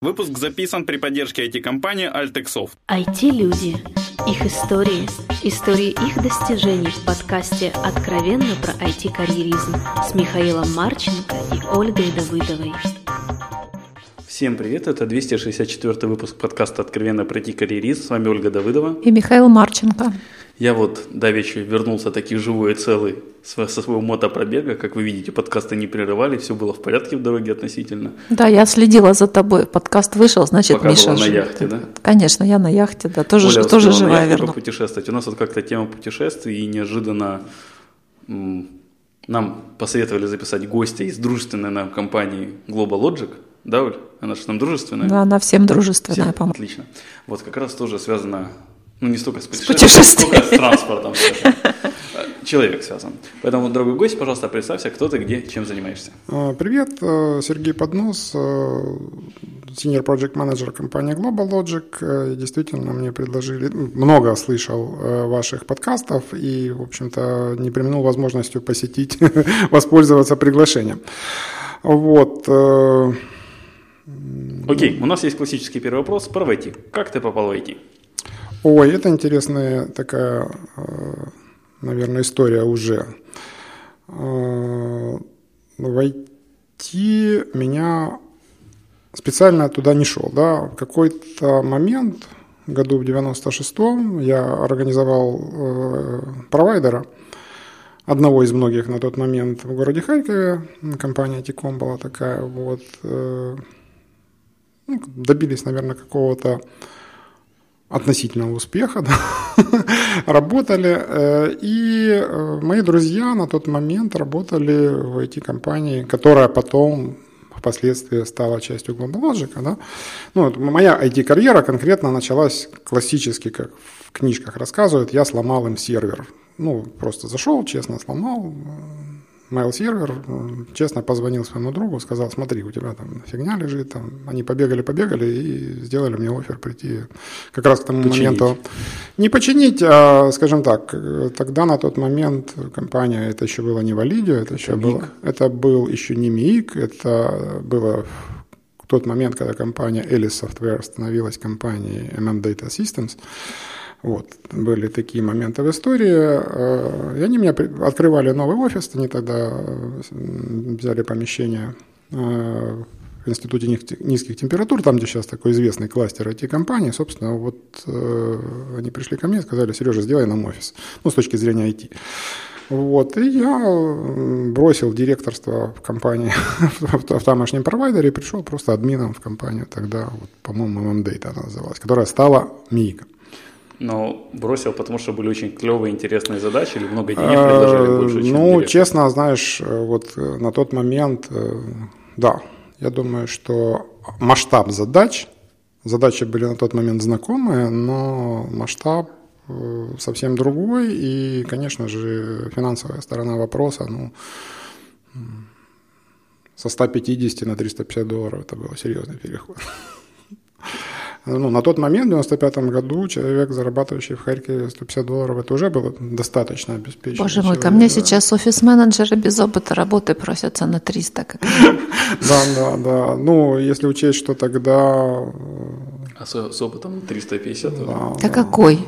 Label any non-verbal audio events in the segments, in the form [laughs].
Выпуск записан при поддержке IT-компании Altexoft. IT-люди. Их истории. Истории их достижений в подкасте «Откровенно про IT-карьеризм» с Михаилом Марченко и Ольгой Давыдовой. Всем привет, это 264 выпуск подкаста «Откровенно про IT-карьеризм». С вами Ольга Давыдова. И Михаил Марченко. Я вот давеча вернулся таки живой и целый со своего мотопробега. Как вы видите, подкасты не прерывали, все было в порядке в дороге относительно. Да, я следила за тобой. Подкаст вышел, значит, Пока Миша была на яхте, да? Конечно, я на яхте, да, тоже, Оля тоже живая верну. путешествовать. У нас вот как-то тема путешествий, и неожиданно нам посоветовали записать гостя из дружественной нам компании Global Logic. Да, Оль? Она же нам дружественная. Да, она всем дружественная, Всем? по-моему. Отлично. Вот как раз тоже связано, ну не столько с путешествиями. сколько с транспортом. Человек связан. Поэтому, дорогой гость, пожалуйста, представься, кто ты, где, чем занимаешься. А, Привет, э, Сергей Поднос, э, senior project manager компании Global Logic. Э, и Действительно, мне предложили, много слышал ваших подкастов и, в общем-то, не применил возможностью посетить, [laughs] воспользоваться приглашением. Вот. Окей, у нас есть классический первый вопрос про IT. Как ты попал в IT? Ой, это интересная такая, э, наверное, история уже. Э, В IT меня специально туда не шел. Да? В какой-то момент, году в 96-м, я организовал э, провайдера, одного из многих на тот момент в городе Харькове. Компания Тиком была такая. Вот, ну, добились, наверное, какого-то относительного успеха, [laughs] да, работали. э, И э, мои друзья на тот момент работали в IT-компании, которая потом впоследствии стала частью Global Logic. Да? Ну, моя IT-карьера конкретно началась классически, как в книжках рассказывают, я сломал им сервер. Ну, просто зашел, честно сломал, mail-сервер, честно позвонил своему другу, сказал, смотри, у тебя там фигня лежит, там, они побегали-побегали и сделали мне офер прийти как раз к тому Починить. моменту. Не починить, а, скажем так, тогда на тот момент компания, это еще было не Валидио, это еще МИИК. было, это был еще не МИИК, это было в тот момент, когда компания Ellis Software становилась компанией MM Data Systems. Вот, были такие моменты в истории. э, И они при- открывали новый офис, они тогда взяли помещение э, в Институте низких- температур, там, где сейчас такой известный кластер IT-компаний. Собственно, вот э, они пришли ко мне и сказали, Сережа, сделай нам офис. Ну, с точки зрения IT. Вот, и я бросил директорство в компании, [laughs] в, тамошнем провайдере, и пришел просто админом в компанию тогда, вот, по-моему, MMData она называлась, которая стала МИИКом. Но бросил, потому что были очень клевые, интересные задачи, или много денег предложили Э, больше, чем Ну, директор? честно, знаешь, э, вот э, на тот момент, да, я думаю, что масштаб задач, задачи были на тот момент знакомые, но масштаб совсем другой, и, конечно же, финансовая сторона вопроса, ну, со 150 на 350 долларов это был серьезный переход. Ну, на тот момент, в 95 году, человек, зарабатывающий в Харькове 150 долларов, это уже было достаточно обеспечено. Боже мой, ко человек, мне да. сейчас офис-менеджеры без опыта работы просятся на 300. Как... [laughs] Да, да, да. Ну, если учесть, что тогда... э, А с, с опытом 350? Да, Да какой?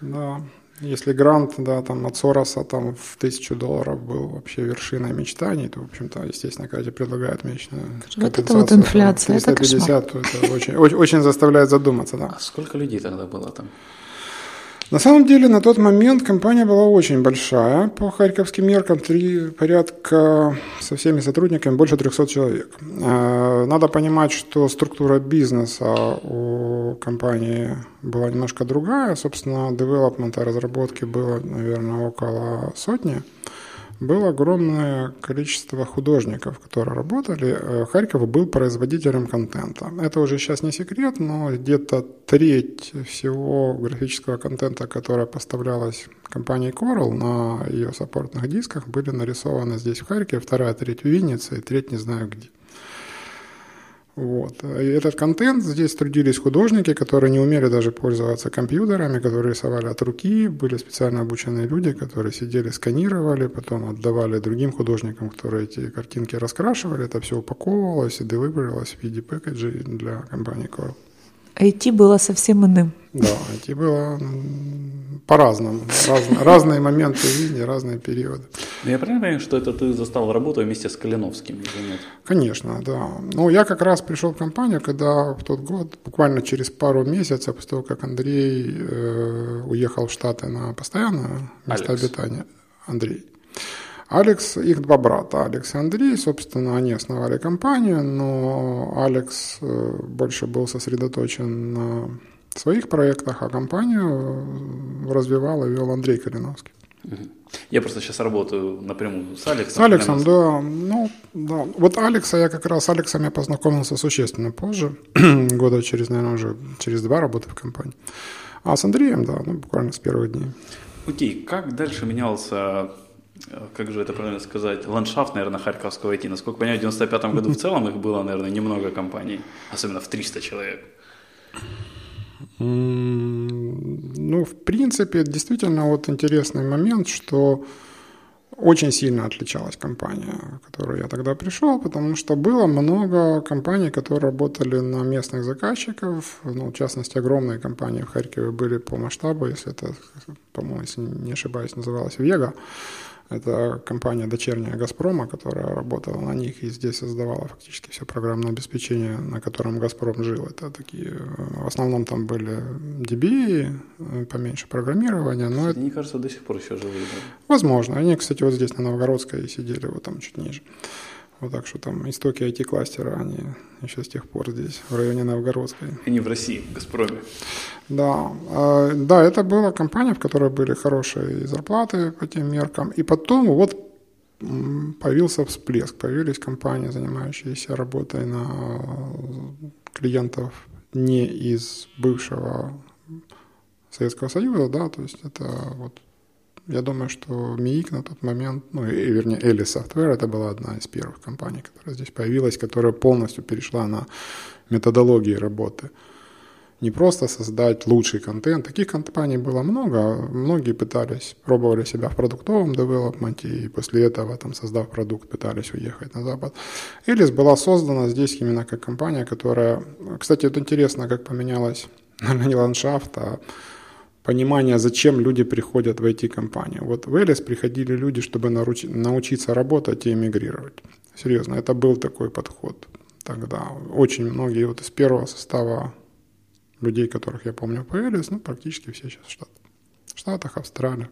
да. Если грант, да, там от Сороса там в тысячу долларов был вообще вершиной мечтаний, то, в общем-то, естественно, когда тебе предлагают месячную Вот это вот инфляция, это 350, то это очень, очень, очень заставляет задуматься, да. А сколько людей тогда было там? На самом деле на тот момент компания была очень большая. По харьковским меркам три, порядка со всеми сотрудниками больше 300 человек. Э, Надо понимать, что структура бизнеса у компании была немножко другая. Собственно, девелопмента, разработки было, наверное, около сотни. Было огромное количество художников, которые работали. Э, Харьков был производителем контента. Это уже сейчас не секрет, но где-то треть всего графического контента, которое поставлялось компанией Coral на ее саппортных дисках, были нарисованы здесь, в Харькове, вторая треть в Виннице и треть не знаю где. Вот. И этот контент, здесь трудились художники, которые не умели даже пользоваться компьютерами, которые рисовали от руки, были специально обученные люди, которые сидели, сканировали, потом отдавали другим художникам, которые эти картинки раскрашивали, это все упаковывалось и деливерилось в виде пэкэджей для компании Coral. IT было совсем иным. Да, IT было по-разному. Разные, разные моменты жизни, разные периоды. Ну, Я правильно понимаю, что это ты застал работу вместе с Калиновским, или нет? Конечно, да. Ну, я как раз пришел в компанию, когда в тот год, буквально через пару месяцев после того, как Андрей э, уехал в Штаты на постоянное место Алекс. обитания. Андрей. Алекс, их два брата, Алекс и Андрей, собственно, они основали компанию, но Алекс э, больше был сосредоточен на своих проектах, а компанию э, развивал и вел Андрей Калиновский. Я просто сейчас работаю напрямую с Алексом. С Алексом, да. Ну, да. Вот Алекса я как раз с Алексом я познакомился существенно позже, [clears throat] года через, наверное, уже через два работы в компании. А с Андреем, да, ну, буквально с первых дней. Окей, как дальше менялся, как же это правильно сказать, ландшафт, наверное, Харьковского IT? Насколько понимаю, в 95 году в целом их было, наверное, немного компаний, особенно в 300 человек. Ну, в принципе, действительно вот интересный момент, что очень сильно отличалась компания, в которую я тогда пришел, потому что было много компаний, которые работали на местных заказчиков, ну, в частности, огромные компании в Харькове были по масштабу, если это, по-моему, если не ошибаюсь, называлась Вега. Это компания дочерняя «Газпрома», которая работала на них и здесь создавала фактически все программное обеспечение, на котором «Газпром» жил. Это такие, э, в основном там были DBA, э, поменьше программирования, но это Мне кажется, до сих пор еще живые. да? Возможно. Они, кстати, вот здесь на Новгородской сидели, вот там чуть ниже. Вот так что там истоки IT-кластера, они еще с тех пор здесь, в районе Новгородской. Они в России, в «Газпроме». Да, э, да, это была компания, в которой были хорошие зарплаты по тем меркам. И потом вот появился всплеск, появились компании, занимающиеся работой на клиентов не из бывшего Советского Союза, да, то есть это вот я думаю, что МИИК на тот момент, ну, и, вернее, Элли Software, это была одна из первых компаний, которая здесь появилась, которая полностью перешла на методологии работы. Не просто создать лучший контент. Таких компаний было много. Многие пытались, пробовали себя в продуктовом девелопменте, и после этого, там, создав продукт, пытались уехать на Запад. Элис была создана здесь именно как компания, которая... Кстати, это интересно, как поменялась, [laughs] наверное, не ландшафт, а понимание, зачем люди приходят в IT-компанию. Вот в Элис приходили люди, чтобы научиться работать и эмигрировать. Серьезно, это был такой подход тогда. Очень многие вот из первого состава людей, которых я помню по Элис, ну, практически все сейчас в Штатах. В Штатах, Австралия,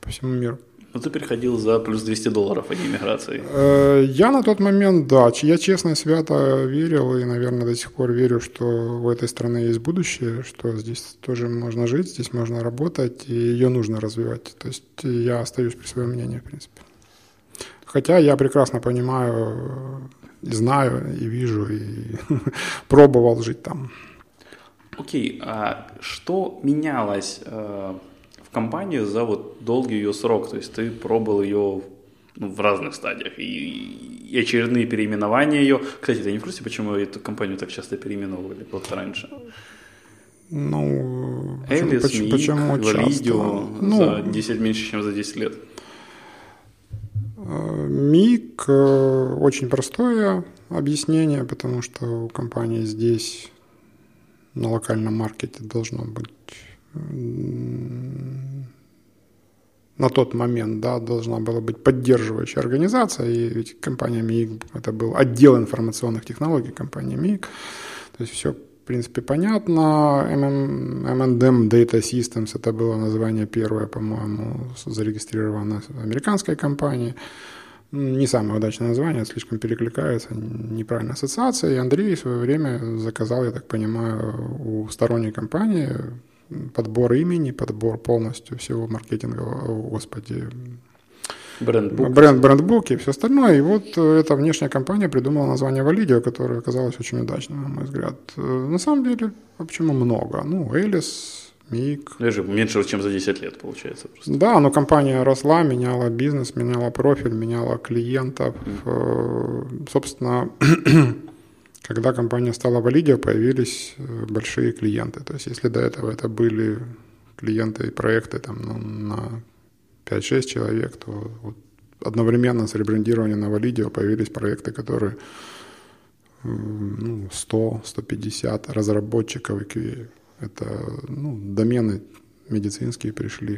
по всему миру. Ну, ты переходил за плюс 200 долларов, а не иммиграцией. Э, Я на тот момент, да, я честно свято верил и, наверное, до сих пор верю, что в этой стране есть будущее, что здесь тоже можно жить, здесь можно работать, и ее нужно развивать. То есть я остаюсь при своем мнении, в принципе. Хотя я прекрасно понимаю, и знаю, и вижу, и [laughs] пробовал жить там. Окей, а что менялось э, в компании за вот долгий ее срок? То есть ты пробовал ее ну, в разных стадиях, и, и очередные переименования ее. Кстати, ты не в курсе, почему эту компанию так часто переименовывали как-то раньше? Ну, почему, Элис, поч- Мик, почему? Валидио Ну, за 10 меньше, чем за 10 лет. Э, МИК э, очень простое объяснение, потому что у компании здесь на локальном маркете должно быть на тот момент, да, должна была быть поддерживающая организация, и ведь компания МИИК, это был отдел информационных технологий компании МИИК, то есть все, в принципе, понятно. MM, Data Systems, это было название первое, по-моему, зарегистрированное американской компанией. Не самое удачное название, слишком перекликается, неправильная ассоциация. И Андрей в свое время заказал, я так понимаю, у сторонней компании подбор имени, подбор полностью всего маркетингового, господи, Брендбук. бренд, брендбук и все остальное. И вот э, эта внешняя компания придумала название Validio, которое оказалось очень удачным, на мой взгляд. Э, На самом деле, почему много? Ну, Элис, Мик. Даже меньше, чем за 10 лет, получается. Просто. Да, но компания росла, меняла бизнес, меняла профиль, меняла клиентов. Э, Собственно, когда компания стала Validio, появились э, большие клиенты. То есть если до этого это были клиенты и проекты там, ну, на 5-6 человек, то вот одновременно с ребрендированием на Validio появились проекты, которые ну, 100-150 разработчиков QA. Это ну, домены медицинские пришли.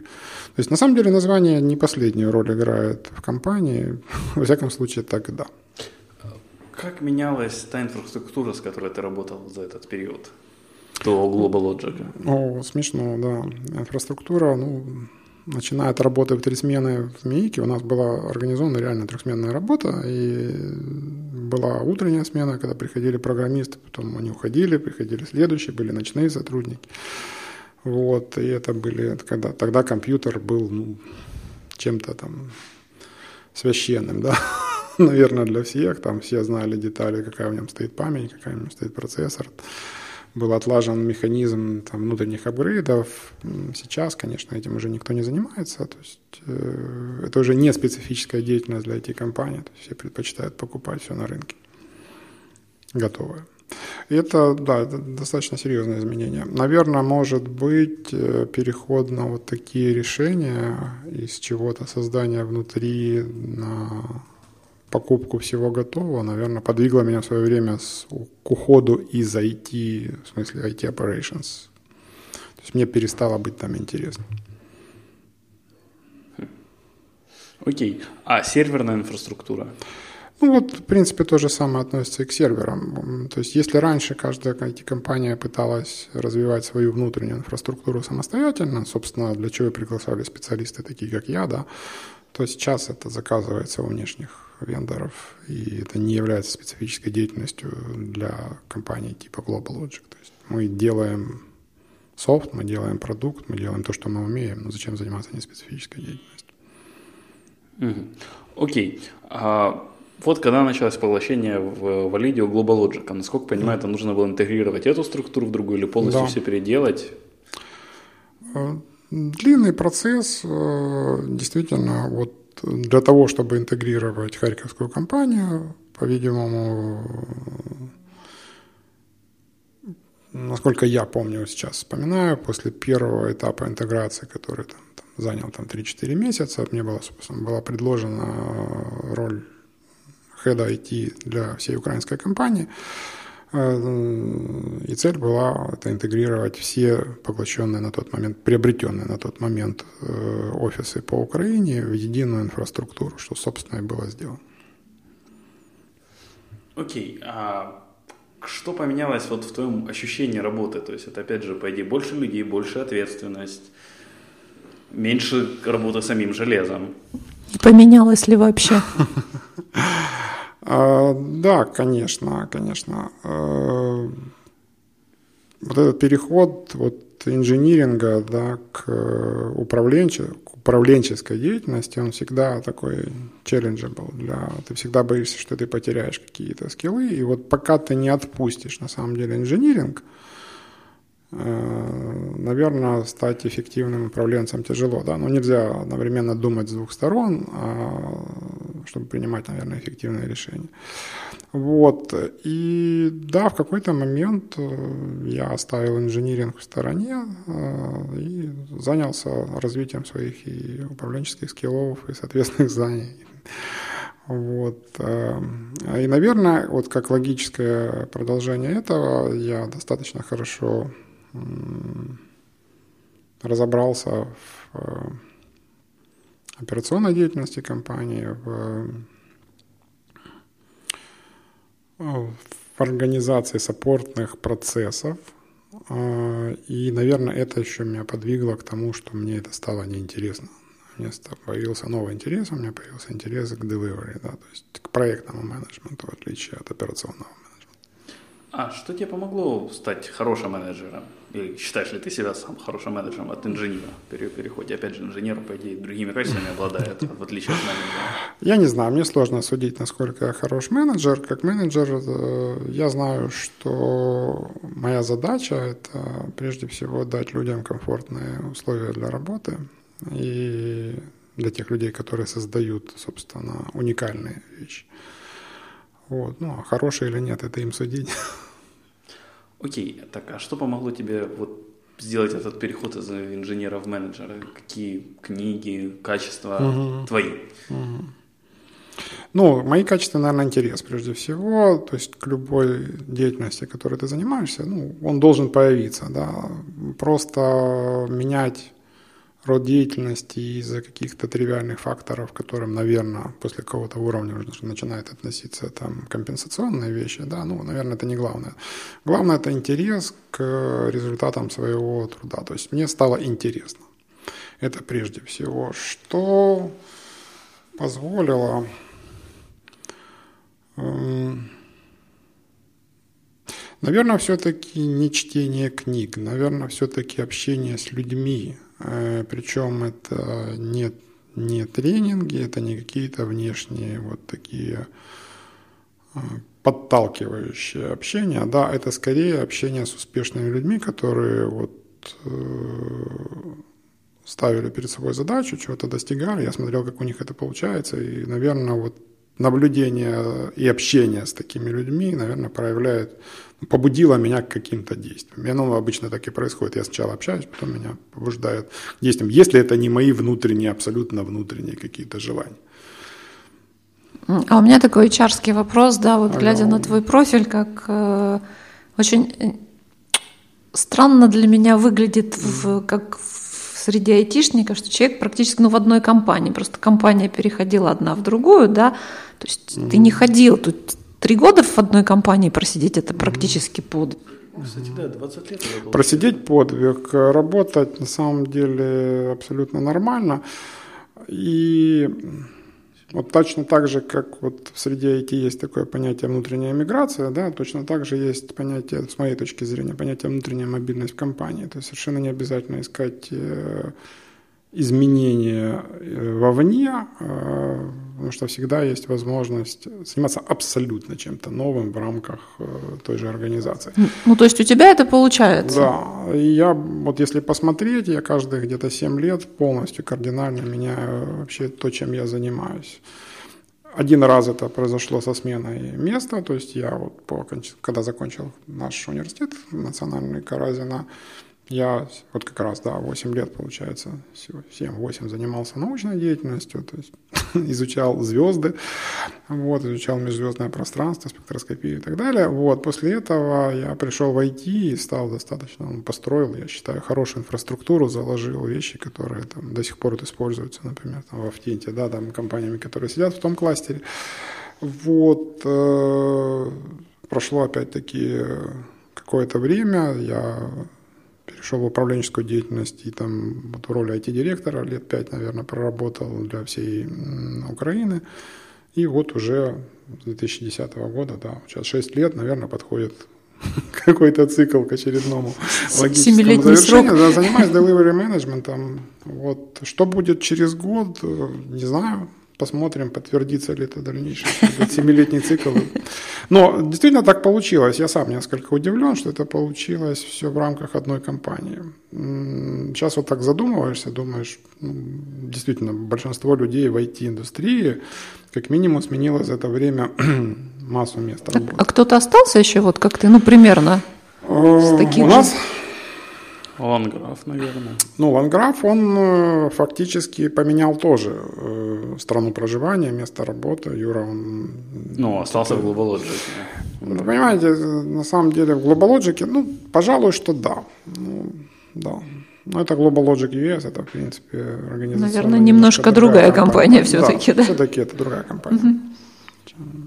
То есть на самом деле название не последнюю роль играет в компании. [laughs] Во всяком случае, так и да. Как менялась та инфраструктура, с которой ты работал за этот период? До Global Logic? О, смешно, да. Инфраструктура, ну, начиная от работы в три смены в МИИКе, у нас была организована реально трехсменная работа, и была утренняя смена, когда приходили программисты, потом они уходили, приходили следующие, были ночные сотрудники. Вот, и это были, когда, тогда компьютер был ну, чем-то там священным, да, наверное, для всех, там все знали детали, какая в нем стоит память, какая в нем стоит процессор, был отлажен механизм там, внутренних апгрейдов. Сейчас, конечно, этим уже никто не занимается. То есть э, это уже не специфическая деятельность для IT-компаний. Все предпочитают покупать все на рынке готовое. И это, да, это достаточно серьезное изменение. Наверное, может быть э, переход на вот такие решения из чего-то создания внутри на покупку всего готового, наверное, подвигло меня в свое время с, к уходу из IT, в смысле IT operations. То есть мне перестало быть там интересно. Окей. А серверная инфраструктура? Ну вот, в принципе, то же самое относится и к серверам. То есть если раньше каждая IT-компания пыталась развивать свою внутреннюю инфраструктуру самостоятельно, собственно, для чего и приглашали специалисты такие, как я, да, то сейчас это заказывается у внешних вендоров, и это не является специфической деятельностью для компаний типа Global Logic. То есть мы делаем софт, мы делаем продукт, мы делаем то, что мы умеем, но зачем заниматься неспецифической деятельностью? Окей. Okay. А вот когда началось поглощение в Validio Global Logic, насколько понимаю, это нужно было интегрировать эту структуру в другую или полностью да. все переделать? Э, длинный процесс, э, действительно, вот для того, чтобы интегрировать Харьковскую компанию, по-видимому, насколько я помню сейчас, вспоминаю, после первого этапа интеграции, который там, там, занял там, 3-4 месяца, мне была, была предложена роль Head IT для всей украинской компании – Э, и цель была это интегрировать все поглощенные на тот момент, приобретенные на тот момент э, офисы по Украине в единую инфраструктуру, что, собственно, и было сделано. Окей, okay. а что поменялось вот в твоем ощущении работы? То есть это, опять же, по идее, больше людей, больше ответственность, меньше работы самим железом. Поменялось ли вообще? [laughs] А, да, конечно, конечно. А, вот этот переход вот инжиниринга да, к, управленче, к управленческой деятельности, он всегда такой был для... Ты всегда боишься, что ты потеряешь какие-то скиллы, и вот пока ты не отпустишь на самом деле инжиниринг, Э, наверное, стать эффективным управленцем тяжело, да, но нельзя одновременно думать с двух сторон, а, чтобы принимать, наверное, эффективные решения. Вот, и да, в какой-то момент э, я оставил инжиниринг в стороне э, и занялся развитием своих и управленческих скиллов, и соответственных [laughs] знаний. Вот. И, наверное, вот как логическое продолжение этого, я достаточно хорошо разобрался в э, операционной деятельности компании, в, в организации саппортных процессов. Э, и, наверное, это еще меня подвигло к тому, что мне это стало неинтересно. У меня появился новый интерес, у меня появился интерес к delivery, да, то есть к проектному менеджменту, в отличие от операционного а что тебе помогло стать хорошим менеджером? Или считаешь ли ты себя сам хорошим менеджером от инженера при переходе? Опять же, инженер, по идее, другими качествами обладает, в отличие от менеджера. Я не знаю, мне сложно судить, насколько я хороший менеджер. Как менеджер э, я знаю, что моя задача – это прежде всего дать людям комфортные условия для работы. И для тех людей, которые создают, собственно, уникальные вещи. Вот. Ну, а хороший или нет, это им судить. [laughs] Окей, так а что помогло тебе вот сделать этот переход из инженера в менеджера? Какие книги, качества угу. твои? Угу. Ну, мои качества, наверное, интерес прежде всего. То есть к любой деятельности, которой ты занимаешься, ну, он должен появиться, да. Просто менять род деятельности из-за каких-то тривиальных факторов, которым, наверное, после какого-то уровня уже начинает относиться там компенсационные вещи, да, ну, наверное, это не главное. Главное – это интерес к результатам своего труда. То есть мне стало интересно. Это прежде всего. Что позволило Эм, наверное, все-таки не чтение книг, наверное, все-таки общение с людьми. Э, Причем это не, не тренинги, это не какие-то внешние вот такие э, подталкивающие общения, да, это скорее общение с успешными людьми, которые вот э, ставили перед собой задачу, чего-то достигали, я смотрел, как у них это получается, и, наверное, вот наблюдение и общение с такими людьми, наверное, проявляет, побудило меня к каким-то действиям. И оно обычно так и происходит. Я сначала общаюсь, потом меня побуждает к действиям, если это не мои внутренние, абсолютно внутренние какие-то желания. А у меня такой чарский вопрос, да, вот Алло. глядя на твой профиль, как э, очень э, странно для меня выглядит в, как среди айтишников, что человек практически ну, в одной компании, просто компания переходила одна в другую, да, то есть mm-hmm. ты не ходил, тут три года в одной компании просидеть, это практически подвиг. Кстати, да, 20 лет. Просидеть подвиг, работать на самом деле абсолютно нормально. И вот точно так же, как вот в среде IT есть такое понятие внутренняя миграция, да, точно так же есть понятие, с моей точки зрения, понятие внутренняя мобильность в компании. То есть совершенно не обязательно искать э, изменения э, вовне, э, потому что всегда есть возможность заниматься абсолютно чем-то новым в рамках э, той же организации. Ну, то есть у тебя это получается? Да. Я, вот если посмотреть, я каждые где-то 7 лет полностью кардинально меняю вообще то, чем я занимаюсь. Один раз это произошло со сменой места, то есть я вот по, когда закончил наш университет национальный Каразина, я вот как раз, да, 8 лет, получается, 7-8 занимался научной деятельностью, то есть [laughs] изучал звезды, вот, изучал межзвездное пространство, спектроскопию и так далее. Вот, после этого я пришел в IT и стал достаточно, ну, построил, я считаю, хорошую инфраструктуру, заложил вещи, которые там до сих пор используются, например, там, в Автинте, да, там компаниями, которые сидят в том кластере. Вот, э, прошло опять-таки какое-то время, я перешел в управленческую деятельность и там вот в роли IT-директора лет пять, наверное, проработал для всей Украины. И вот уже с 2010 года, да, сейчас 6 лет, наверное, подходит [laughs] какой-то цикл к очередному логическому завершению. Да, занимаюсь delivery менеджментом. Вот. Что будет через год, э, не знаю. Посмотрим, подтвердится ли это дальнейший семилетний цикл. Но действительно так получилось. Я сам несколько удивлен, что это получилось все в рамках одной компании. Сейчас вот так задумываешься, думаешь, ну, действительно, большинство людей в IT-индустрии как минимум сменило за это время [clears throat] массу мест работы. А кто-то остался еще, вот как ты, ну, примерно? Э, с таких У нас Ланграф, наверное. Ну, Ланграф, он э, фактически поменял тоже э, страну проживания, место работы. Юра, он... Ну, остался в Глобалоджике. Вы понимаете, на самом деле в Глобалоджике, ну, пожалуй, что да. Ну, да. Но это Global Logic US, это, в принципе, организация. Наверное, немножко другая, компания, компания все-таки, да? да? все-таки это другая компания. Угу.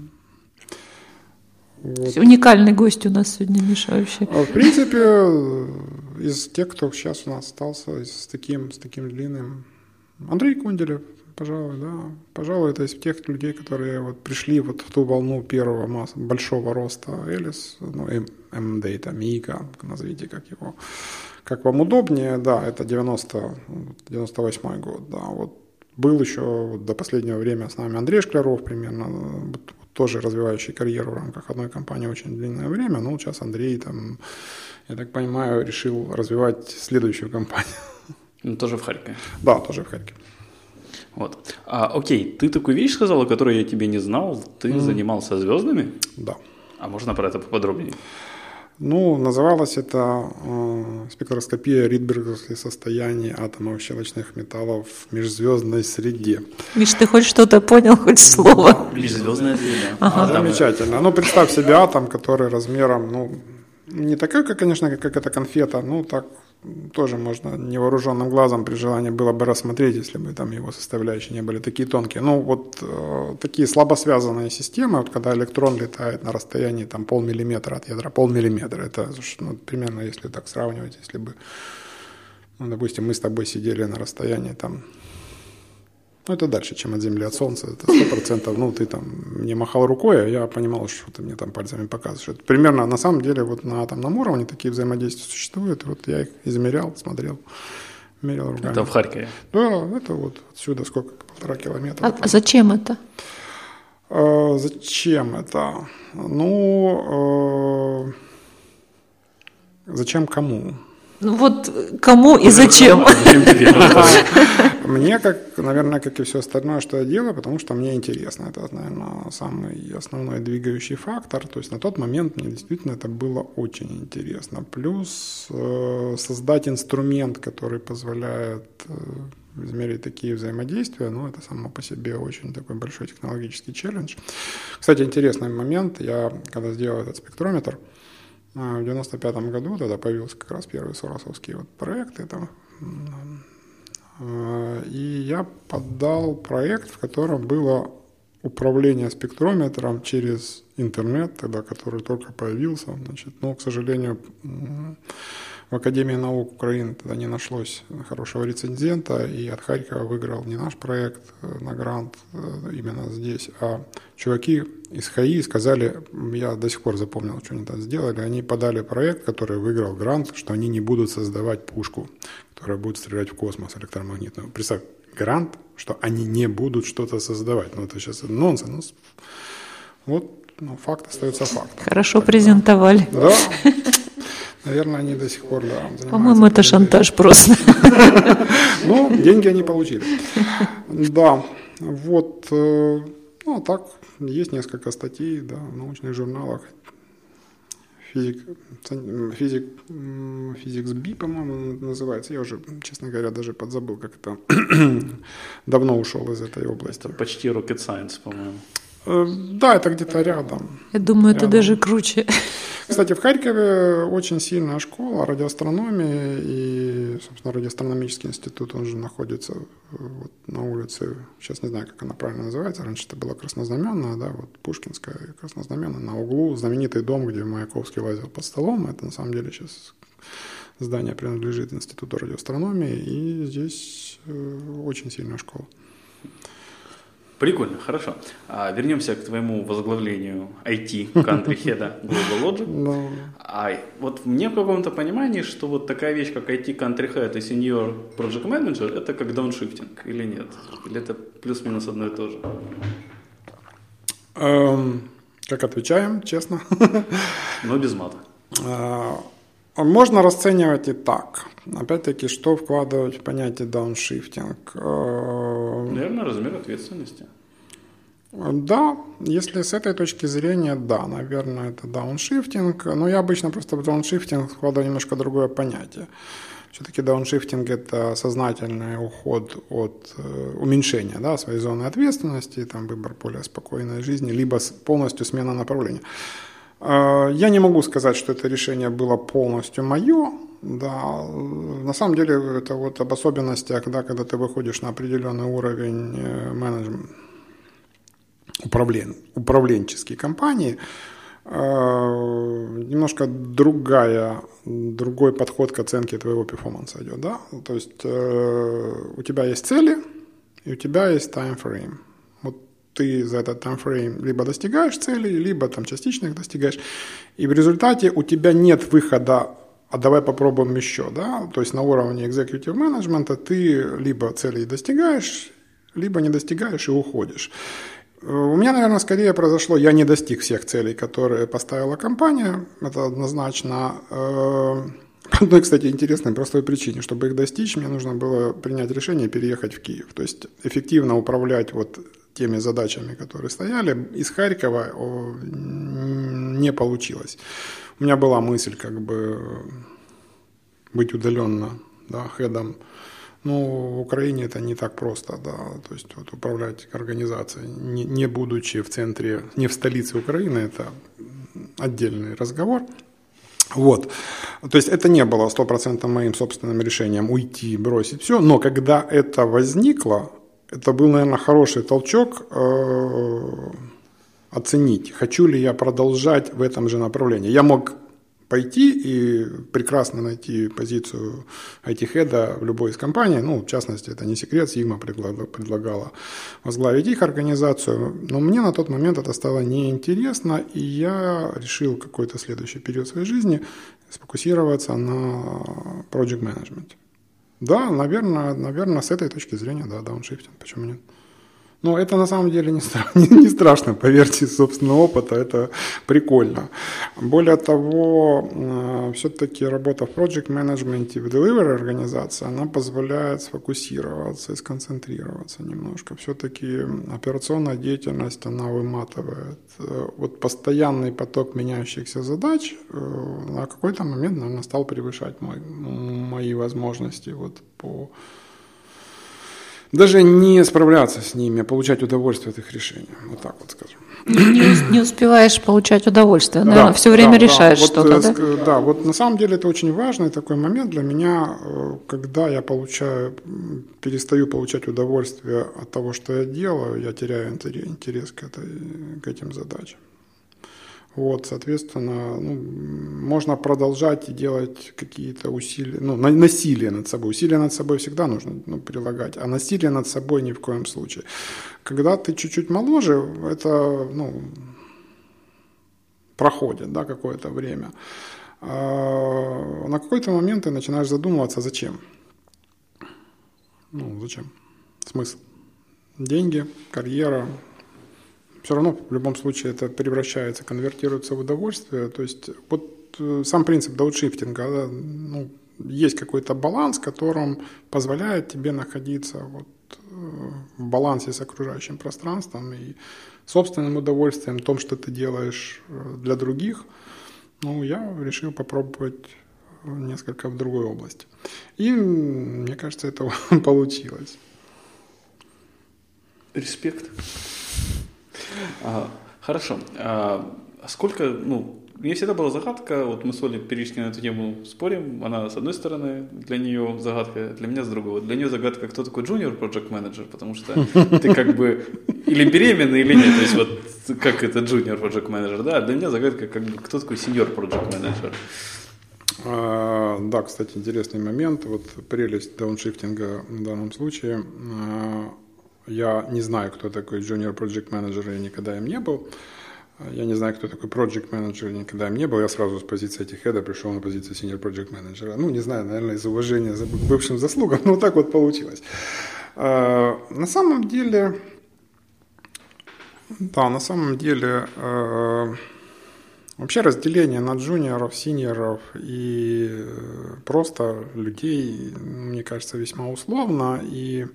Вот. Уникальный гость у нас сегодня, Миша, вообще. А, в принципе, из тех, кто сейчас у нас остался с таким, с таким длинным, Андрей Кунделев, пожалуй, да. Пожалуй, это из тех людей, которые вот пришли вот в ту волну первого масса, большого роста Элис, ну, M-Data, Мика, назовите как его, как вам удобнее, да, это 90, 98 год, да, вот был еще до последнего времени с нами Андрей Шкляров примерно, тоже развивающий карьеру в рамках одной компании очень длинное время. Ну, сейчас Андрей, там, я так понимаю, решил развивать следующую компанию. Ну, тоже в Харькове. Да, тоже в Харькове. Вот. А, окей, ты такую вещь сказала, которую я тебе не знал. Ты mm. занимался звездами? Да. А можно про это поподробнее? Ну, называлось это э, спектроскопия ридберговских состояний атомов щелочных металлов в межзвездной среде. Миш, ты хоть что-то понял, хоть слово? Межзвездная среда. Ага. А, замечательно. Ну, представь себе атом, который размером, ну, не такой, как, конечно, как эта конфета, ну, так тоже можно невооруженным глазом при желании было бы рассмотреть, если бы там его составляющие не были такие тонкие. Ну, вот э, такие слабо связанные системы, вот когда электрон летает на расстоянии там полмиллиметра от ядра, полмиллиметра, это ну, примерно, если так сравнивать, если бы, ну, допустим, мы с тобой сидели на расстоянии там ну, это дальше, чем от Земли, от Солнца. Это сто процентов. Ну, ты там мне махал рукой, а я понимал, что ты мне там пальцами показываешь. Это примерно, на самом деле, вот на атомном уровне такие взаимодействия существуют. И вот я их измерял, смотрел, мерил руками. Это в Харькове? Да, это вот отсюда сколько, полтора километра. А, а зачем это? А, зачем это? Ну, а, зачем кому? Ну вот кому и зачем? [laughs] Мне, как, наверное, как и все остальное, что я делаю, потому что мне интересно. Это, наверное, самый основной двигающий фактор. То есть на тот момент мне действительно это было очень интересно. Плюс э, создать инструмент, который позволяет э, измерить такие взаимодействия, ну, это само по себе очень такой большой технологический челлендж. Кстати, интересный момент. Я, когда сделал этот спектрометр, в 95 году тогда появился как раз первый соросовский вот проект. Это, а, и я подал проект, в котором было управление спектрометром через интернет, тогда, который только появился. Значит, но, к сожалению, в Академии наук Украины тогда не нашлось хорошего рецензента, и от Харькова выиграл не наш проект э, на грант э, именно здесь, а чуваки из ХАИ сказали, я до сих пор запомнил, что они там сделали, они подали проект, который выиграл грант, что они не будут создавать пушку, которая будет стрелять в космос электромагнитную. Представь, грант, что они не будут что-то создавать. Ну, это сейчас нонсенс. Вот ну, факт остается фактом. Хорошо презентовали. Да. [laughs] Наверное, они до сих пор, да, По-моему, это шантаж просто. [laughs] Ну, деньги они получили. Да, вот, э, ну, а так, есть несколько статей, да, в научных журналах. Физик, физик, физикс Би, по-моему, называется. Я уже, честно говоря, даже подзабыл, как это [clears throat] давно ушел из этой области. Это почти rocket science, по-моему. Э, да, это где-то рядом. Я думаю, рядом. это даже круче. Кстати, в Харькове очень сильная школа радиоастрономии, и, собственно, радиоастрономический институт, он же находится э, вот на улице, сейчас не знаю, как она правильно называется, раньше это была Краснознаменная, да, вот Пушкинская Краснознаменная, на углу знаменитый дом, где Маяковский лазил под столом, это на самом деле сейчас здание принадлежит Институту радиоастрономии, и здесь э, очень сильная школа. Прикольно, хорошо. А, вернемся к твоему возглавлению IT country head [laughs] Global Logic. No. А вот мне в каком-то понимании, что вот такая вещь, как IT country head и senior project manager, это как дауншифтинг или нет? Или это плюс-минус одно и то же? Um, как отвечаем, честно? [laughs] Но без мата. Можно расценивать и так. Опять-таки, что вкладывать в понятие дауншифтинг? Э, Наверное, размер ответственности. Да, если с этой точки зрения, да, наверное, это дауншифтинг. Но я обычно просто в дауншифтинг вкладываю немножко другое понятие. Все-таки дауншифтинг – это сознательный уход от э, уменьшения да, своей зоны ответственности, там, выбор более спокойной жизни, либо полностью смена направления. Э, я не могу сказать, что это решение было полностью мое. Да, на самом деле это вот об особенностях, да, когда ты выходишь на определенный уровень э, менеджмента, управлен, управленческой компании, э, немножко другая, другой подход к оценке твоего перформанса идет. Да? То есть у тебя есть цели, и у тебя есть frame ты за этот таймфрейм либо достигаешь цели, либо там частично их достигаешь, и в результате у тебя нет выхода а давай попробуем еще, да, то есть на уровне executive менеджмента ты либо целей достигаешь, либо не достигаешь и уходишь. У меня, наверное, скорее произошло, я не достиг всех целей, которые поставила компания, это однозначно. Э, По [laughs] одной, кстати, интересной простой причине. Чтобы их достичь, мне нужно было принять решение переехать в Киев. То есть эффективно управлять вот теми задачами, которые стояли, из Харькова не получилось. У меня была мысль как бы быть удаленно да, хедом. Но в Украине это не так просто, да, то есть вот управлять организацией, не, не будучи в центре, не в столице Украины, это отдельный разговор. Вот. То есть это не было стопроцентно моим собственным решением уйти, бросить все, но когда это возникло, это был, наверное, хороший толчок э, оценить, хочу ли я продолжать в этом же направлении. Я мог пойти и прекрасно найти позицию IT-хеда в любой из компаний. Ну, в частности, это не секрет, Сигма предлагала возглавить их организацию. Но мне на тот момент это стало неинтересно, и я решил какой-то следующий период своей жизни сфокусироваться на project management. Да, наверное, наверное, с этой точки зрения, да, дауншифтинг, почему нет? Но это на самом деле не, [laughs] не, не страшно, поверьте, собственного опыта, это прикольно. Более того, э, все-таки работа в project management и в delivery организации, она позволяет сфокусироваться и сконцентрироваться немножко. Все-таки операционная деятельность, она выматывает. Э, вот постоянный поток меняющихся задач э, на какой-то момент, наверное, стал превышать мой, мои возможности вот по даже не справляться с ними, а получать удовольствие от их решения. Вот так вот скажем. Не, не успеваешь получать удовольствие, наверное, да, все время да, решаешь да. что-то, вот, да? Э, да, вот на самом деле это очень важный такой момент для меня, э, когда я получаю, перестаю получать удовольствие от того, что я делаю, я теряю интерес к, этой, к этим задачам. Вот, соответственно, ну, можно продолжать и делать какие-то усилия, ну, насилие над собой. Усилия над собой всегда нужно ну, прилагать, а насилие над собой ни в коем случае. Когда ты чуть-чуть моложе, это, ну, проходит, да, какое-то время. А на какой-то момент ты начинаешь задумываться, зачем? Ну, зачем? Смысл? Деньги, карьера, все равно в любом случае это превращается, конвертируется в удовольствие. То есть вот э, сам принцип дауншифтинга, да, ну, есть какой-то баланс, которым позволяет тебе находиться вот э, в балансе с окружающим пространством и собственным удовольствием, том, что ты делаешь э, для других. Ну, я решил попробовать несколько в другой области. И мне кажется, это [laughs] получилось. Респект. А, хорошо. А сколько, ну, мне всегда была загадка, вот мы с Олей периодически на эту тему спорим, она с одной стороны, для нее загадка, для меня с другой. Для нее загадка, кто такой junior project manager, потому что ты как бы или беременный, или нет, то есть вот как это junior project manager, да, для меня загадка, как бы, кто такой senior project. А, да, кстати, интересный момент, вот прелесть дауншифтинга в данном случае а, я не знаю, кто такой junior project manager, я никогда им не был. Я не знаю, кто такой project manager, никогда им не был. Я сразу с позиции этих хеда пришел на позицию senior project manager. Ну, не знаю, наверное, из уважения за бывшим заслугам, но так вот получилось. А, на самом деле, да, на самом деле, а, вообще разделение на джуниоров, синьоров и просто людей, мне кажется, весьма условно. И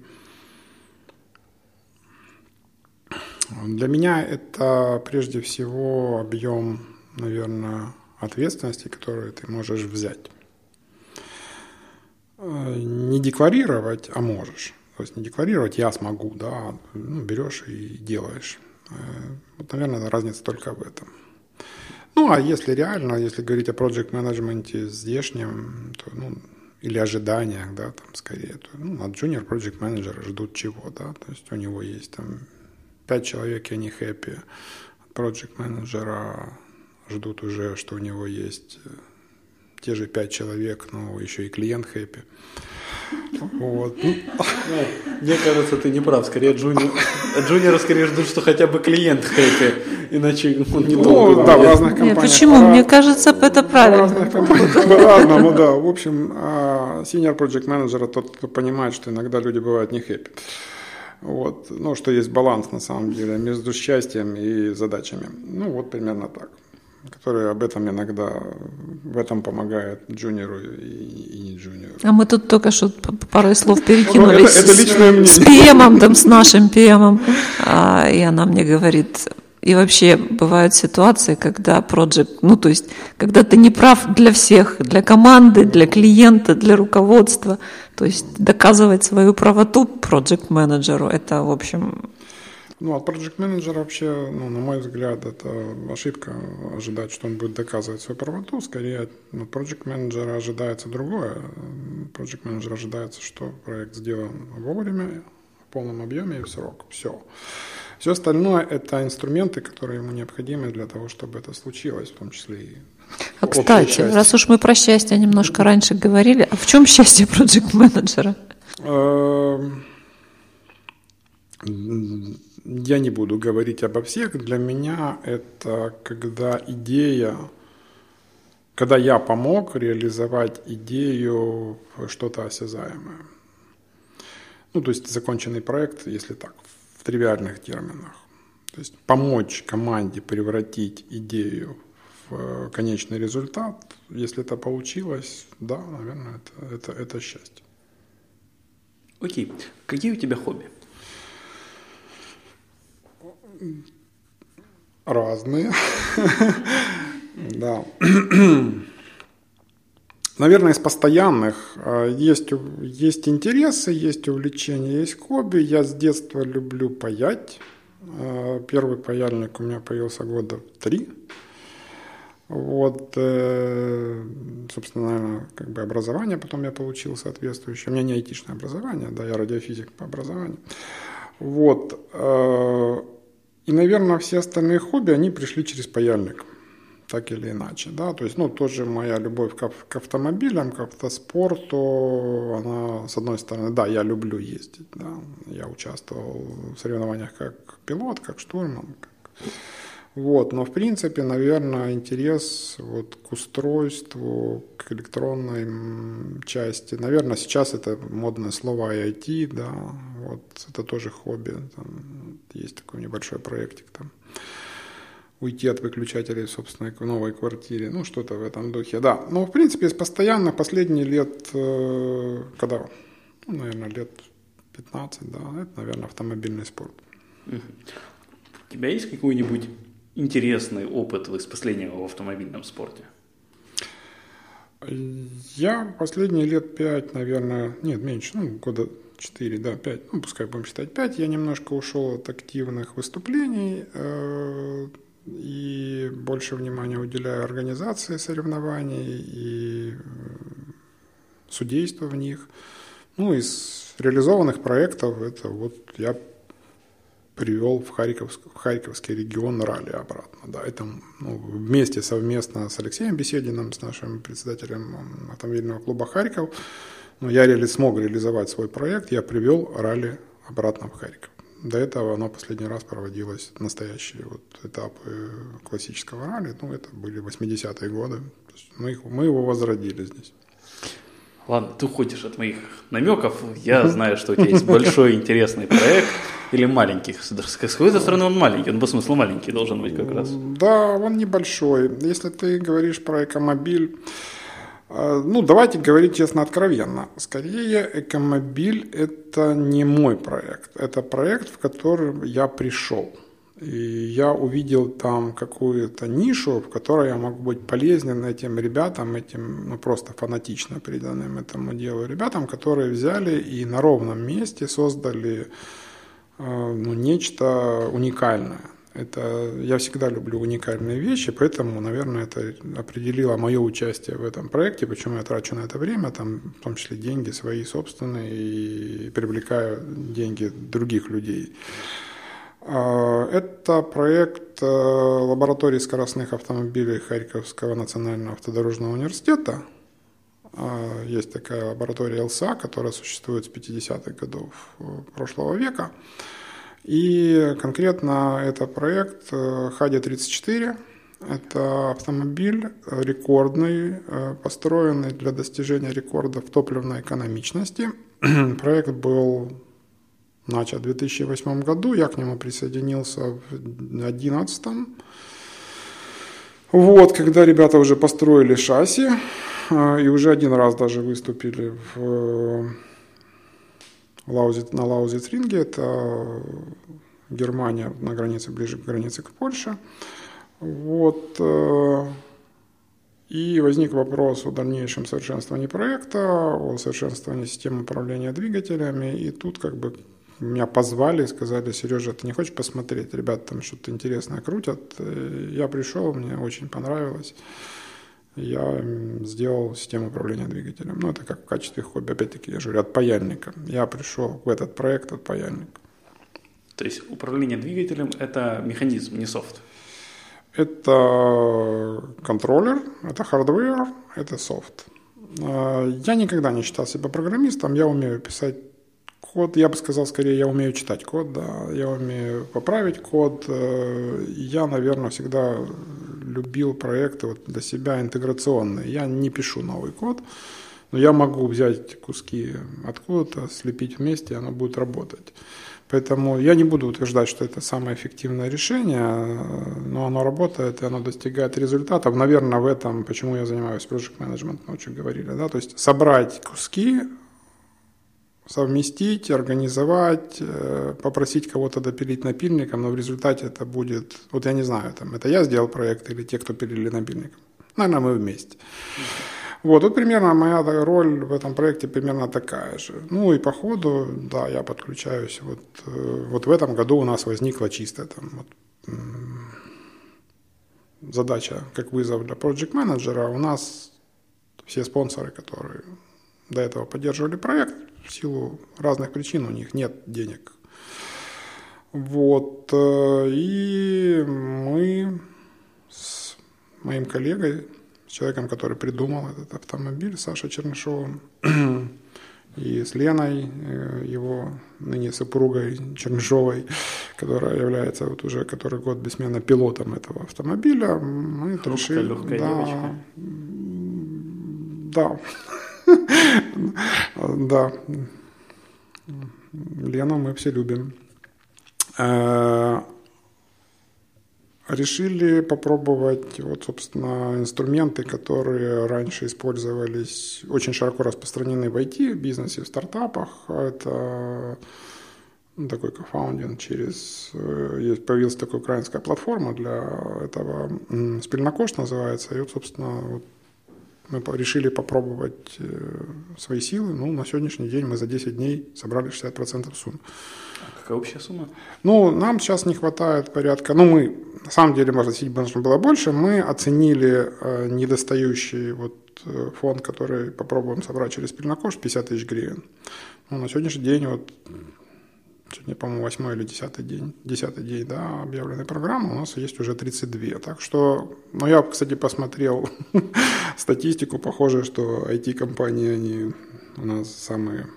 Для меня это прежде всего объем, наверное, ответственности, которую ты можешь взять. Э, не декларировать, а можешь. То есть не декларировать «я смогу», да, ну, берешь и делаешь. Э, вот, наверное, разница только в этом. Ну, а если реально, если говорить о проект менеджменте здешнем, то, ну, или ожиданиях, да, там скорее, то, ну, от junior project менеджера ждут чего, да, то есть у него есть там пять человек, и они хэппи. Project менеджера ждут уже, что у него есть э, те же пять человек, но еще и клиент хэппи. Вот. Ну, мне кажется, ты не прав. Скорее, джуниор, джуниора скорее ждут, что хотя бы клиент хэппи, иначе он не ну, да, в разных компаниях. Нет, почему? Мне кажется, это правильно. В разных компаниях по-разному, да. В общем, а, senior project менеджера тот, кто понимает, что иногда люди бывают не хэппи. Вот. Ну, что есть баланс на самом деле между счастьем и задачами. Ну, вот примерно так. который об этом иногда в этом помогает джуниору и, и не джуниору. А мы тут только что парой слов перекинулись это, это личное мнение. с ПМом, там, с нашим ПМом, а, и она мне говорит, и вообще бывают ситуации, когда project, ну то есть, когда ты не прав для всех, для команды, для клиента, для руководства, то есть доказывать свою правоту project менеджеру это, в общем, ну, от project менеджера вообще, ну, на мой взгляд, это ошибка ожидать, что он будет доказывать свою правоту. Скорее, ну, project менеджера ожидается другое. Project менеджер ожидается, что проект сделан вовремя, в полном объеме и в срок. Все. Все остальное – это инструменты, которые ему необходимы для того, чтобы это случилось, в том числе и а кстати, раз уж мы про счастье немножко раньше говорили, а в чем счастье проект менеджера? Эм, я не буду говорить обо всех. Для меня это когда идея, когда я помог реализовать идею в что-то осязаемое. Ну, то есть законченный проект, если так, в тривиальных терминах. То есть помочь команде превратить идею в конечный результат. Если это получилось, да, наверное, это, это, это счастье. Окей. Какие у тебя хобби? Разные. [laughs] Да. Наверное, из постоянных а, есть, есть интересы, есть увлечения, есть хобби. Я с детства люблю паять. А, первый паяльник у меня появился года в три. Вот, э, собственно, наверное, как бы образование потом я получил соответствующее. У меня не айтишное образование, да, я радиофизик по образованию. Вот. Э, и, наверное, все остальные хобби, они пришли через паяльник, так или иначе, да, то есть, ну, тоже моя любовь к, к автомобилям, к автоспорту, она, с одной стороны, да, я люблю ездить, да, я участвовал в соревнованиях как пилот, как штурман, как... Вот, но в принципе, наверное, интерес вот к устройству, к электронной части, наверное, сейчас это модное слово IoT, да, вот. Это тоже хобби, там есть такой небольшой проектик там уйти от выключателей в собственной новой квартире, ну что-то в этом духе, да. Но в принципе из постоянно последние лет, э, когда, ну, наверное, лет 15, да, это, наверное, автомобильный спорт. У тебя есть какой-нибудь интересный опыт из последнего в автомобильном спорте? Я последние лет пять, наверное, нет, меньше, ну, года 4, да, 5, ну, пускай будем считать 5, я немножко ушел от активных выступлений э, и больше внимания уделяю организации соревнований и э, судейству в них. Ну, из реализованных проектов это вот я привел в, Харьковск, в Харьковский регион ралли обратно. Да, это ну, вместе совместно с Алексеем Бесединым, с нашим председателем автомобильного клуба «Харьков», но я реали, смог реализовать свой проект, я привел ралли обратно в Харьков. До этого оно последний раз проводилось, настоящие вот этапы классического ралли, ну, это были 80-е годы. Мы, их, мы его возродили здесь. Ладно, ты уходишь от моих намеков. Я знаю, что у тебя есть большой интересный проект. Или маленький. С какой-то стороны он маленький. Он по смыслу маленький должен быть как раз. Да, он небольшой. Если ты говоришь про экомобиль, ну, давайте говорить честно, откровенно. Скорее, Экомобиль – это не мой проект. Это проект, в который я пришел. И я увидел там какую-то нишу, в которой я могу быть полезен этим ребятам, этим ну, просто фанатично преданным этому делу ребятам, которые взяли и на ровном месте создали э, ну, нечто уникальное. Это, я всегда люблю уникальные вещи, поэтому, наверное, это определило мое участие в этом проекте, почему я трачу на это время, там, в том числе деньги свои собственные, и привлекаю деньги других людей. А, это проект э, лаборатории скоростных автомобилей Харьковского национального автодорожного университета. А, есть такая лаборатория ЛСА, которая существует с 50-х годов э, прошлого века. И конкретно это проект Хади-34. Это автомобиль рекордный, э, построенный для достижения рекорда в топливной экономичности. [clears throat] Проект был начат в 2008 году, я к нему присоединился в 2011. Вот, когда ребята уже построили шасси, и уже один раз даже выступили в Лаузит, на Лаузит-ринге, это Германия на границе, ближе к границе к Польше. Вот, и возник вопрос о дальнейшем совершенствовании проекта, о совершенствовании системы управления двигателями. И тут как бы меня позвали и сказали, Сережа, ты не хочешь посмотреть? Ребята там что-то интересное крутят. Я пришел, мне очень понравилось. Я сделал систему управления двигателем. Ну, это как в качестве хобби. Опять-таки, я же говорю, от паяльника. Я пришел в этот проект от паяльника. То есть управление двигателем – это механизм, не софт? Это контроллер, это hardware, это софт. А, я никогда не считал себя программистом, я умею писать код, я бы сказал скорее, я умею читать код, да, я умею поправить код. Э, я, наверное, всегда любил проекты вот для себя интеграционные. Я не пишу новый код, но я могу взять куски откуда-то, слепить вместе, и оно будет работать. Поэтому я не буду утверждать, что это самое эффективное решение, но оно работает и оно достигает результатов. Наверное, в этом, почему я занимаюсь project management, мы очень говорили, да, то есть собрать куски, совместить, организовать, э, попросить кого-то допилить напильником, но в результате это будет, вот я не знаю, там, это я сделал проект или те, кто пилили напильником. Наверное, мы вместе. Вот, вот примерно моя роль в этом проекте примерно такая же. Ну и по ходу, да, я подключаюсь. Вот, э, вот в этом году у нас возникла чистая там, вот, задача как вызов для проект менеджера. У нас все спонсоры, которые до этого поддерживали проект, в силу разных причин у них нет денег. Вот, э, и мы с моим коллегой с человеком, который придумал этот автомобиль, Сашей Чернышовым, [clears throat] и с Леной, э, его ныне супругой Чернышовой, которая является вот уже который год бессменно пилотом этого автомобиля. Мы Хрупкая, решили... Да, девочка. Да. Да. Лену мы все любим. Э, решили попробовать, вот, собственно, инструменты, которые раньше использовались, очень широко распространены в IT-бизнесе, в стартапах. Это ну, такой кофаундинг через... Э, появилась такая украинская платформа для этого, Спильнокош называется, и вот, собственно, вот мы решили попробовать э, свои силы. Ну, на сегодняшний день мы за 10 дней собрали 60% суммы. А какая общая сумма? Ну, нам сейчас не хватает порядка... Ну, мы, на самом деле, можно оценить нужно было больше. Мы оценили э, недостающий вот э, фонд, который попробуем собрать через Пельнокош, 50 тысяч гривен. Ну, на сегодняшний день вот сегодня, по-моему, восьмой или десятый день, десятый день, да, объявленной программы, у нас есть уже 32. Так что, ну, я, кстати, посмотрел [laughs] статистику, похоже, что IT-компании, они у нас самые,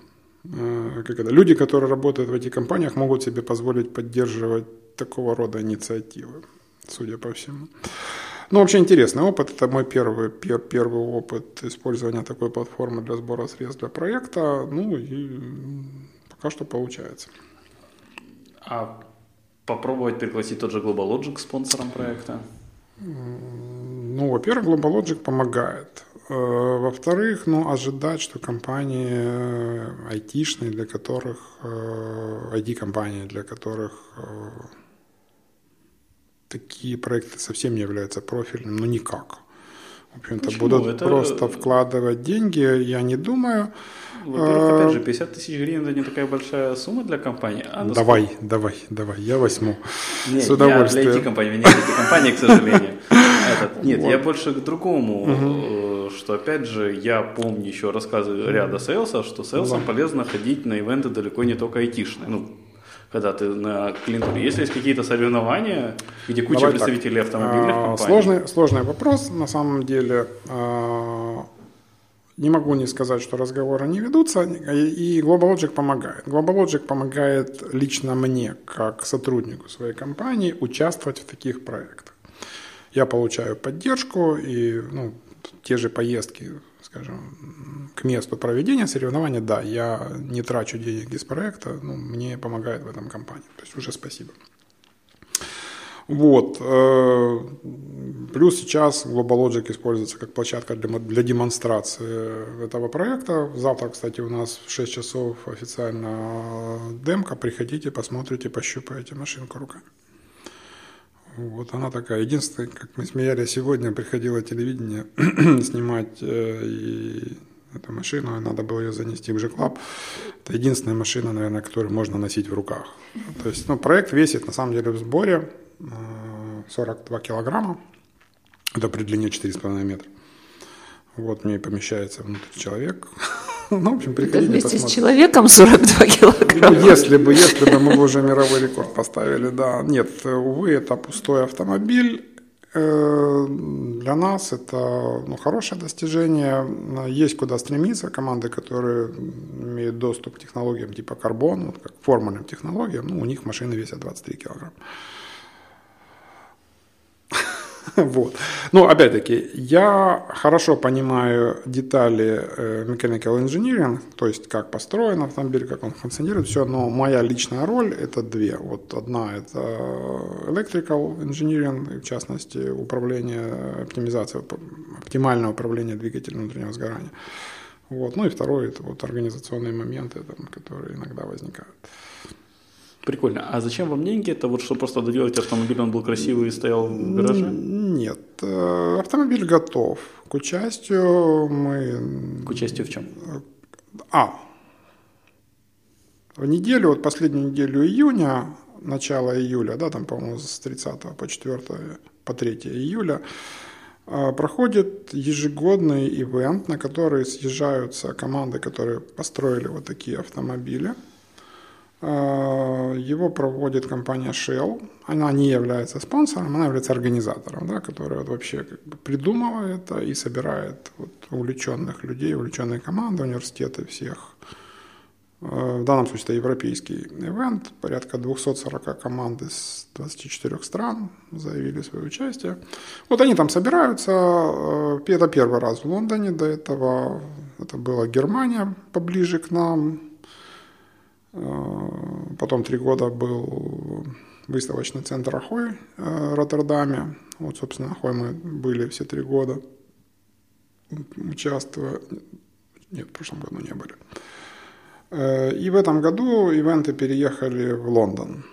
э, как это, люди, которые работают в IT-компаниях, могут себе позволить поддерживать такого рода инициативы, судя по всему. Ну, вообще интересный опыт. Это мой первый, пер, первый опыт использования такой платформы для сбора средств для проекта. Ну, и пока что получается. А попробовать пригласить тот же GlobalLogic спонсором проекта? Ну, во-первых, GlobalLogic помогает. Э, во-вторых, ну, ожидать, что компании э, айтишные, для которых, IT-компании, э, для которых такие проекты совсем не являются профильным, ну, никак. В общем-то, Почему? будут Это... просто вкладывать деньги, я не думаю. Во-первых, опять же, 50 а, тысяч гривен это не такая большая сумма для компании. А давай, насколько... давай, давай, я возьму. Нет, С удовольствием. Я для IT-компании, не для IT-компании, к сожалению. Этот, [laughs] нет, вот. я больше к другому, угу. что опять же, я помню еще рассказы ряда сейлсов, что сейлсам да. полезно ходить на ивенты далеко не только айтишные. Ну, когда ты на клиентуре. Если есть какие-то соревнования, где куча Давай представителей так. автомобильных а, компаний. Сложный, сложный вопрос, на самом деле. А, не могу не сказать, что разговоры не ведутся, и GlobalLogic помогает. GlobalLogic помогает лично мне, как сотруднику своей компании, участвовать в таких проектах. Я получаю поддержку и ну, те же поездки, скажем, к месту проведения соревнования, да, я не трачу денег из проекта, но мне помогает в этом компания. То есть уже спасибо. Вот. Э, плюс сейчас GlobalLogic используется как площадка для, демонстрации этого проекта. Завтра, кстати, у нас в 6 часов официально демка. Приходите, посмотрите, пощупаете машинку руками. Вот она такая. Единственное, как мы смеялись сегодня, приходило телевидение [clears throat] снимать э, и эту машину, и надо было ее занести в G-Club. Это единственная машина, наверное, которую можно носить в руках. То есть, ну, проект весит, на самом деле, в сборе 42 э, килограмма. Это при длине 4,5 метра. Вот мне помещается внутрь человек. [laughs] Ну, в общем, приходите, вместе посмотрите. с человеком 42 килограмма. Ну, если бы, если бы мы бы уже мировой рекорд поставили, да. Нет, увы, это пустой автомобиль. Э, для нас это ну, хорошее достижение. Есть куда стремиться. Команды, которые имеют доступ к технологиям типа карбон, как формульным технологиям, ну, у них машины весят 23 килограмма. [laughs] Вот. Но опять-таки, я хорошо понимаю детали э, mechanical engineering, то есть как построен автомобиль, как он функционирует, все, но моя личная роль это две. Вот одна это electrical engineering, в частности, управление, оптимизация, оптимальное управление двигателем внутреннего сгорания. Вот. Ну и второе это вот организационные моменты, там, которые иногда возникают. Прикольно. А зачем вам деньги? Это вот что просто доделать автомобиль, он был красивый и стоял в гараже? Нет. Э, автомобиль готов. К участию мы... К участию в чем? А. В неделю, вот последнюю неделю июня, начало июля, да, там, по-моему, с 30 по 4 по 3 июля, э, проходит ежегодный ивент, на который съезжаются команды, которые построили вот такие автомобили – его проводит компания Shell. Она не является спонсором, она является организатором, да, которая вот вообще как бы придумывает это и собирает вот увлеченных людей, увлеченные команды, университеты всех. Э, в данном случае это европейский ивент. Порядка 240 команд из 24 стран заявили свое участие. Вот они там собираются. Э, это первый раз в Лондоне. До этого это была Германия поближе к нам Э, потом три года был выставочный центр Ахой э, в Роттердаме. Вот, собственно, Ахой мы были все три года, участвуя. Нет, в прошлом году не были. Э, и в этом году ивенты переехали в Лондон.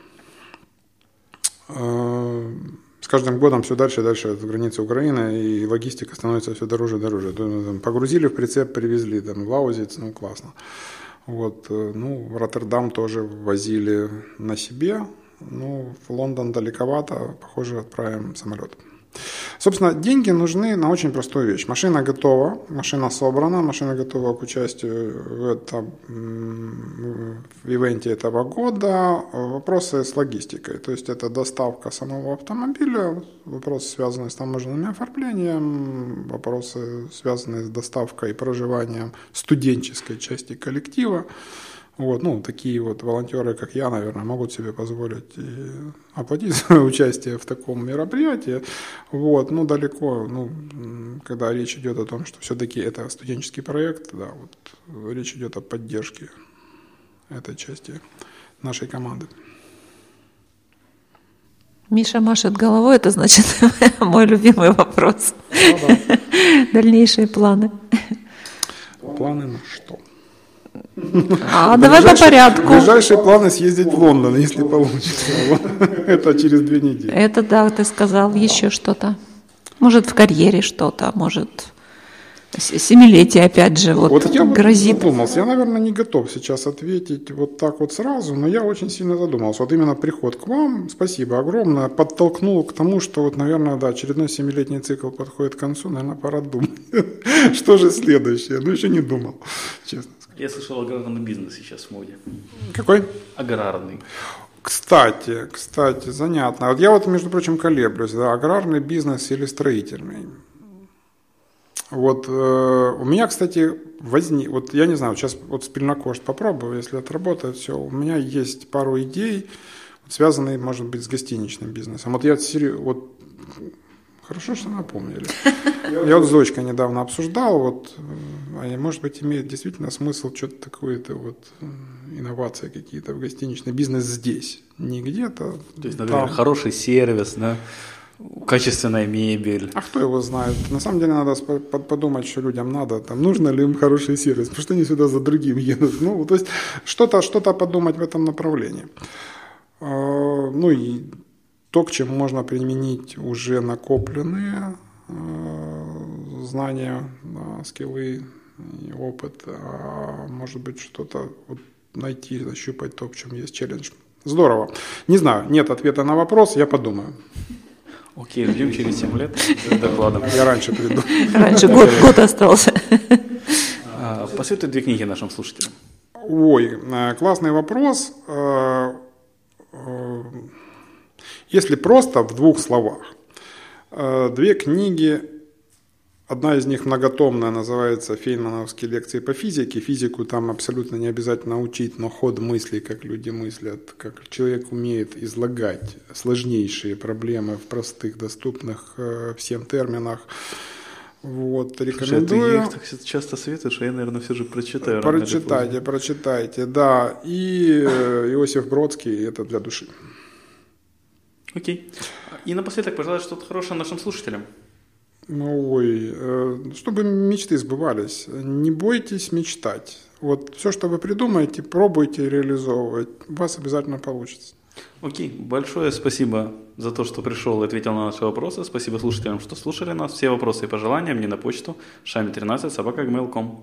С каждым годом все дальше и дальше от границы Украины, и логистика становится все дороже и дороже. Погрузили в прицеп, привезли, там, Лаузиц, ну, классно. Вот, э, ну, в Роттердам тоже возили на себе. Ну, в Лондон далековато, похоже, отправим самолет. Собственно, деньги нужны на очень простую вещь. Машина готова, машина собрана, машина готова к участию в, этом, в ивенте этого года. Вопросы с логистикой, то есть это доставка самого автомобиля, вопросы, связанные с таможенным оформлением, вопросы, связанные с доставкой и проживанием студенческой части коллектива. Вот, ну, такие вот волонтеры, как я, наверное, могут себе позволить оплатить [laughs] свое участие в таком мероприятии. Вот, ну, далеко, ну, когда речь идет о том, что все-таки это студенческий проект, да, вот речь идет о поддержке этой части нашей команды. Миша машет головой, это значит [laughs] мой любимый вопрос. Ну, да. [laughs] Дальнейшие планы. Планы на что? А, давай по порядку. Ближайшие планы съездить в Лондон, если получится. Это через две недели. Это да, ты сказал еще что-то. Может, в карьере что-то, может, Семилетие, опять же, вот, вот я грозит. задумался. Я, наверное, не готов сейчас ответить вот так вот сразу, но я очень сильно задумался. Вот именно приход к вам, спасибо огромное, подтолкнул к тому, что вот, наверное, да, очередной семилетний цикл подходит к концу, наверное, пора думать. [laughs] Что же следующее? Ну, еще не думал, честно я слышал, аграрный бизнес сейчас в моде. Какой? Аграрный. Кстати, кстати, занятно. Вот я вот, между прочим, колеблюсь, да, аграрный бизнес или строительный. Вот э, у меня, кстати, возник, вот я не знаю, сейчас вот спильнокошт попробую, если отработает все. У меня есть пару идей, связанные, может быть, с гостиничным бизнесом. Вот я вот Хорошо, что напомнили. Я вот с дочкой недавно обсуждал, вот, а может быть, имеет действительно смысл что-то такое-то вот инновации какие-то в гостиничный бизнес здесь, не где-то. То есть, например, там. хороший сервис, да? качественная мебель. А кто его знает? На самом деле надо подумать, что людям надо, там, нужно ли им хороший сервис, потому что они сюда за другим едут. Ну, то есть что-то что подумать в этом направлении. А, ну и то, к чему можно применить уже накопленные а, знания, скиллы и опыт, а может быть что-то вот найти, защупать то, в чем есть челлендж. Здорово. Не знаю, нет ответа на вопрос, я подумаю. Окей, ждем через 7 лет докладом. Я раньше приду. Раньше год, год остался. А, посоветуй две книги нашим слушателям. Ой, э, классный вопрос. Э, э, если просто в двух словах. Две книги Одна из них многотомная, называется «Фейнмановские лекции по физике». Физику там абсолютно не обязательно учить, но ход мыслей, как люди мыслят, как человек умеет излагать сложнейшие проблемы в простых, доступных э, всем терминах. Вот, рекомендую. Слушай, а ты их так часто советуешь, а я, наверное, все же прочитаю. Прочитайте, прочитайте, да. И э, Иосиф Бродский, это для души. Окей. И напоследок, пожалуйста, что-то хорошее нашим слушателям. Ну, ой, э, чтобы мечты сбывались. Не бойтесь мечтать. Вот все, что вы придумаете, пробуйте реализовывать. У вас обязательно получится. Окей, большое спасибо за то, что пришел и ответил на наши вопросы. Спасибо слушателям, что слушали нас. Все вопросы и пожелания мне на почту шами13 собака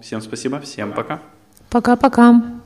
Всем спасибо, всем пока. Пока-пока.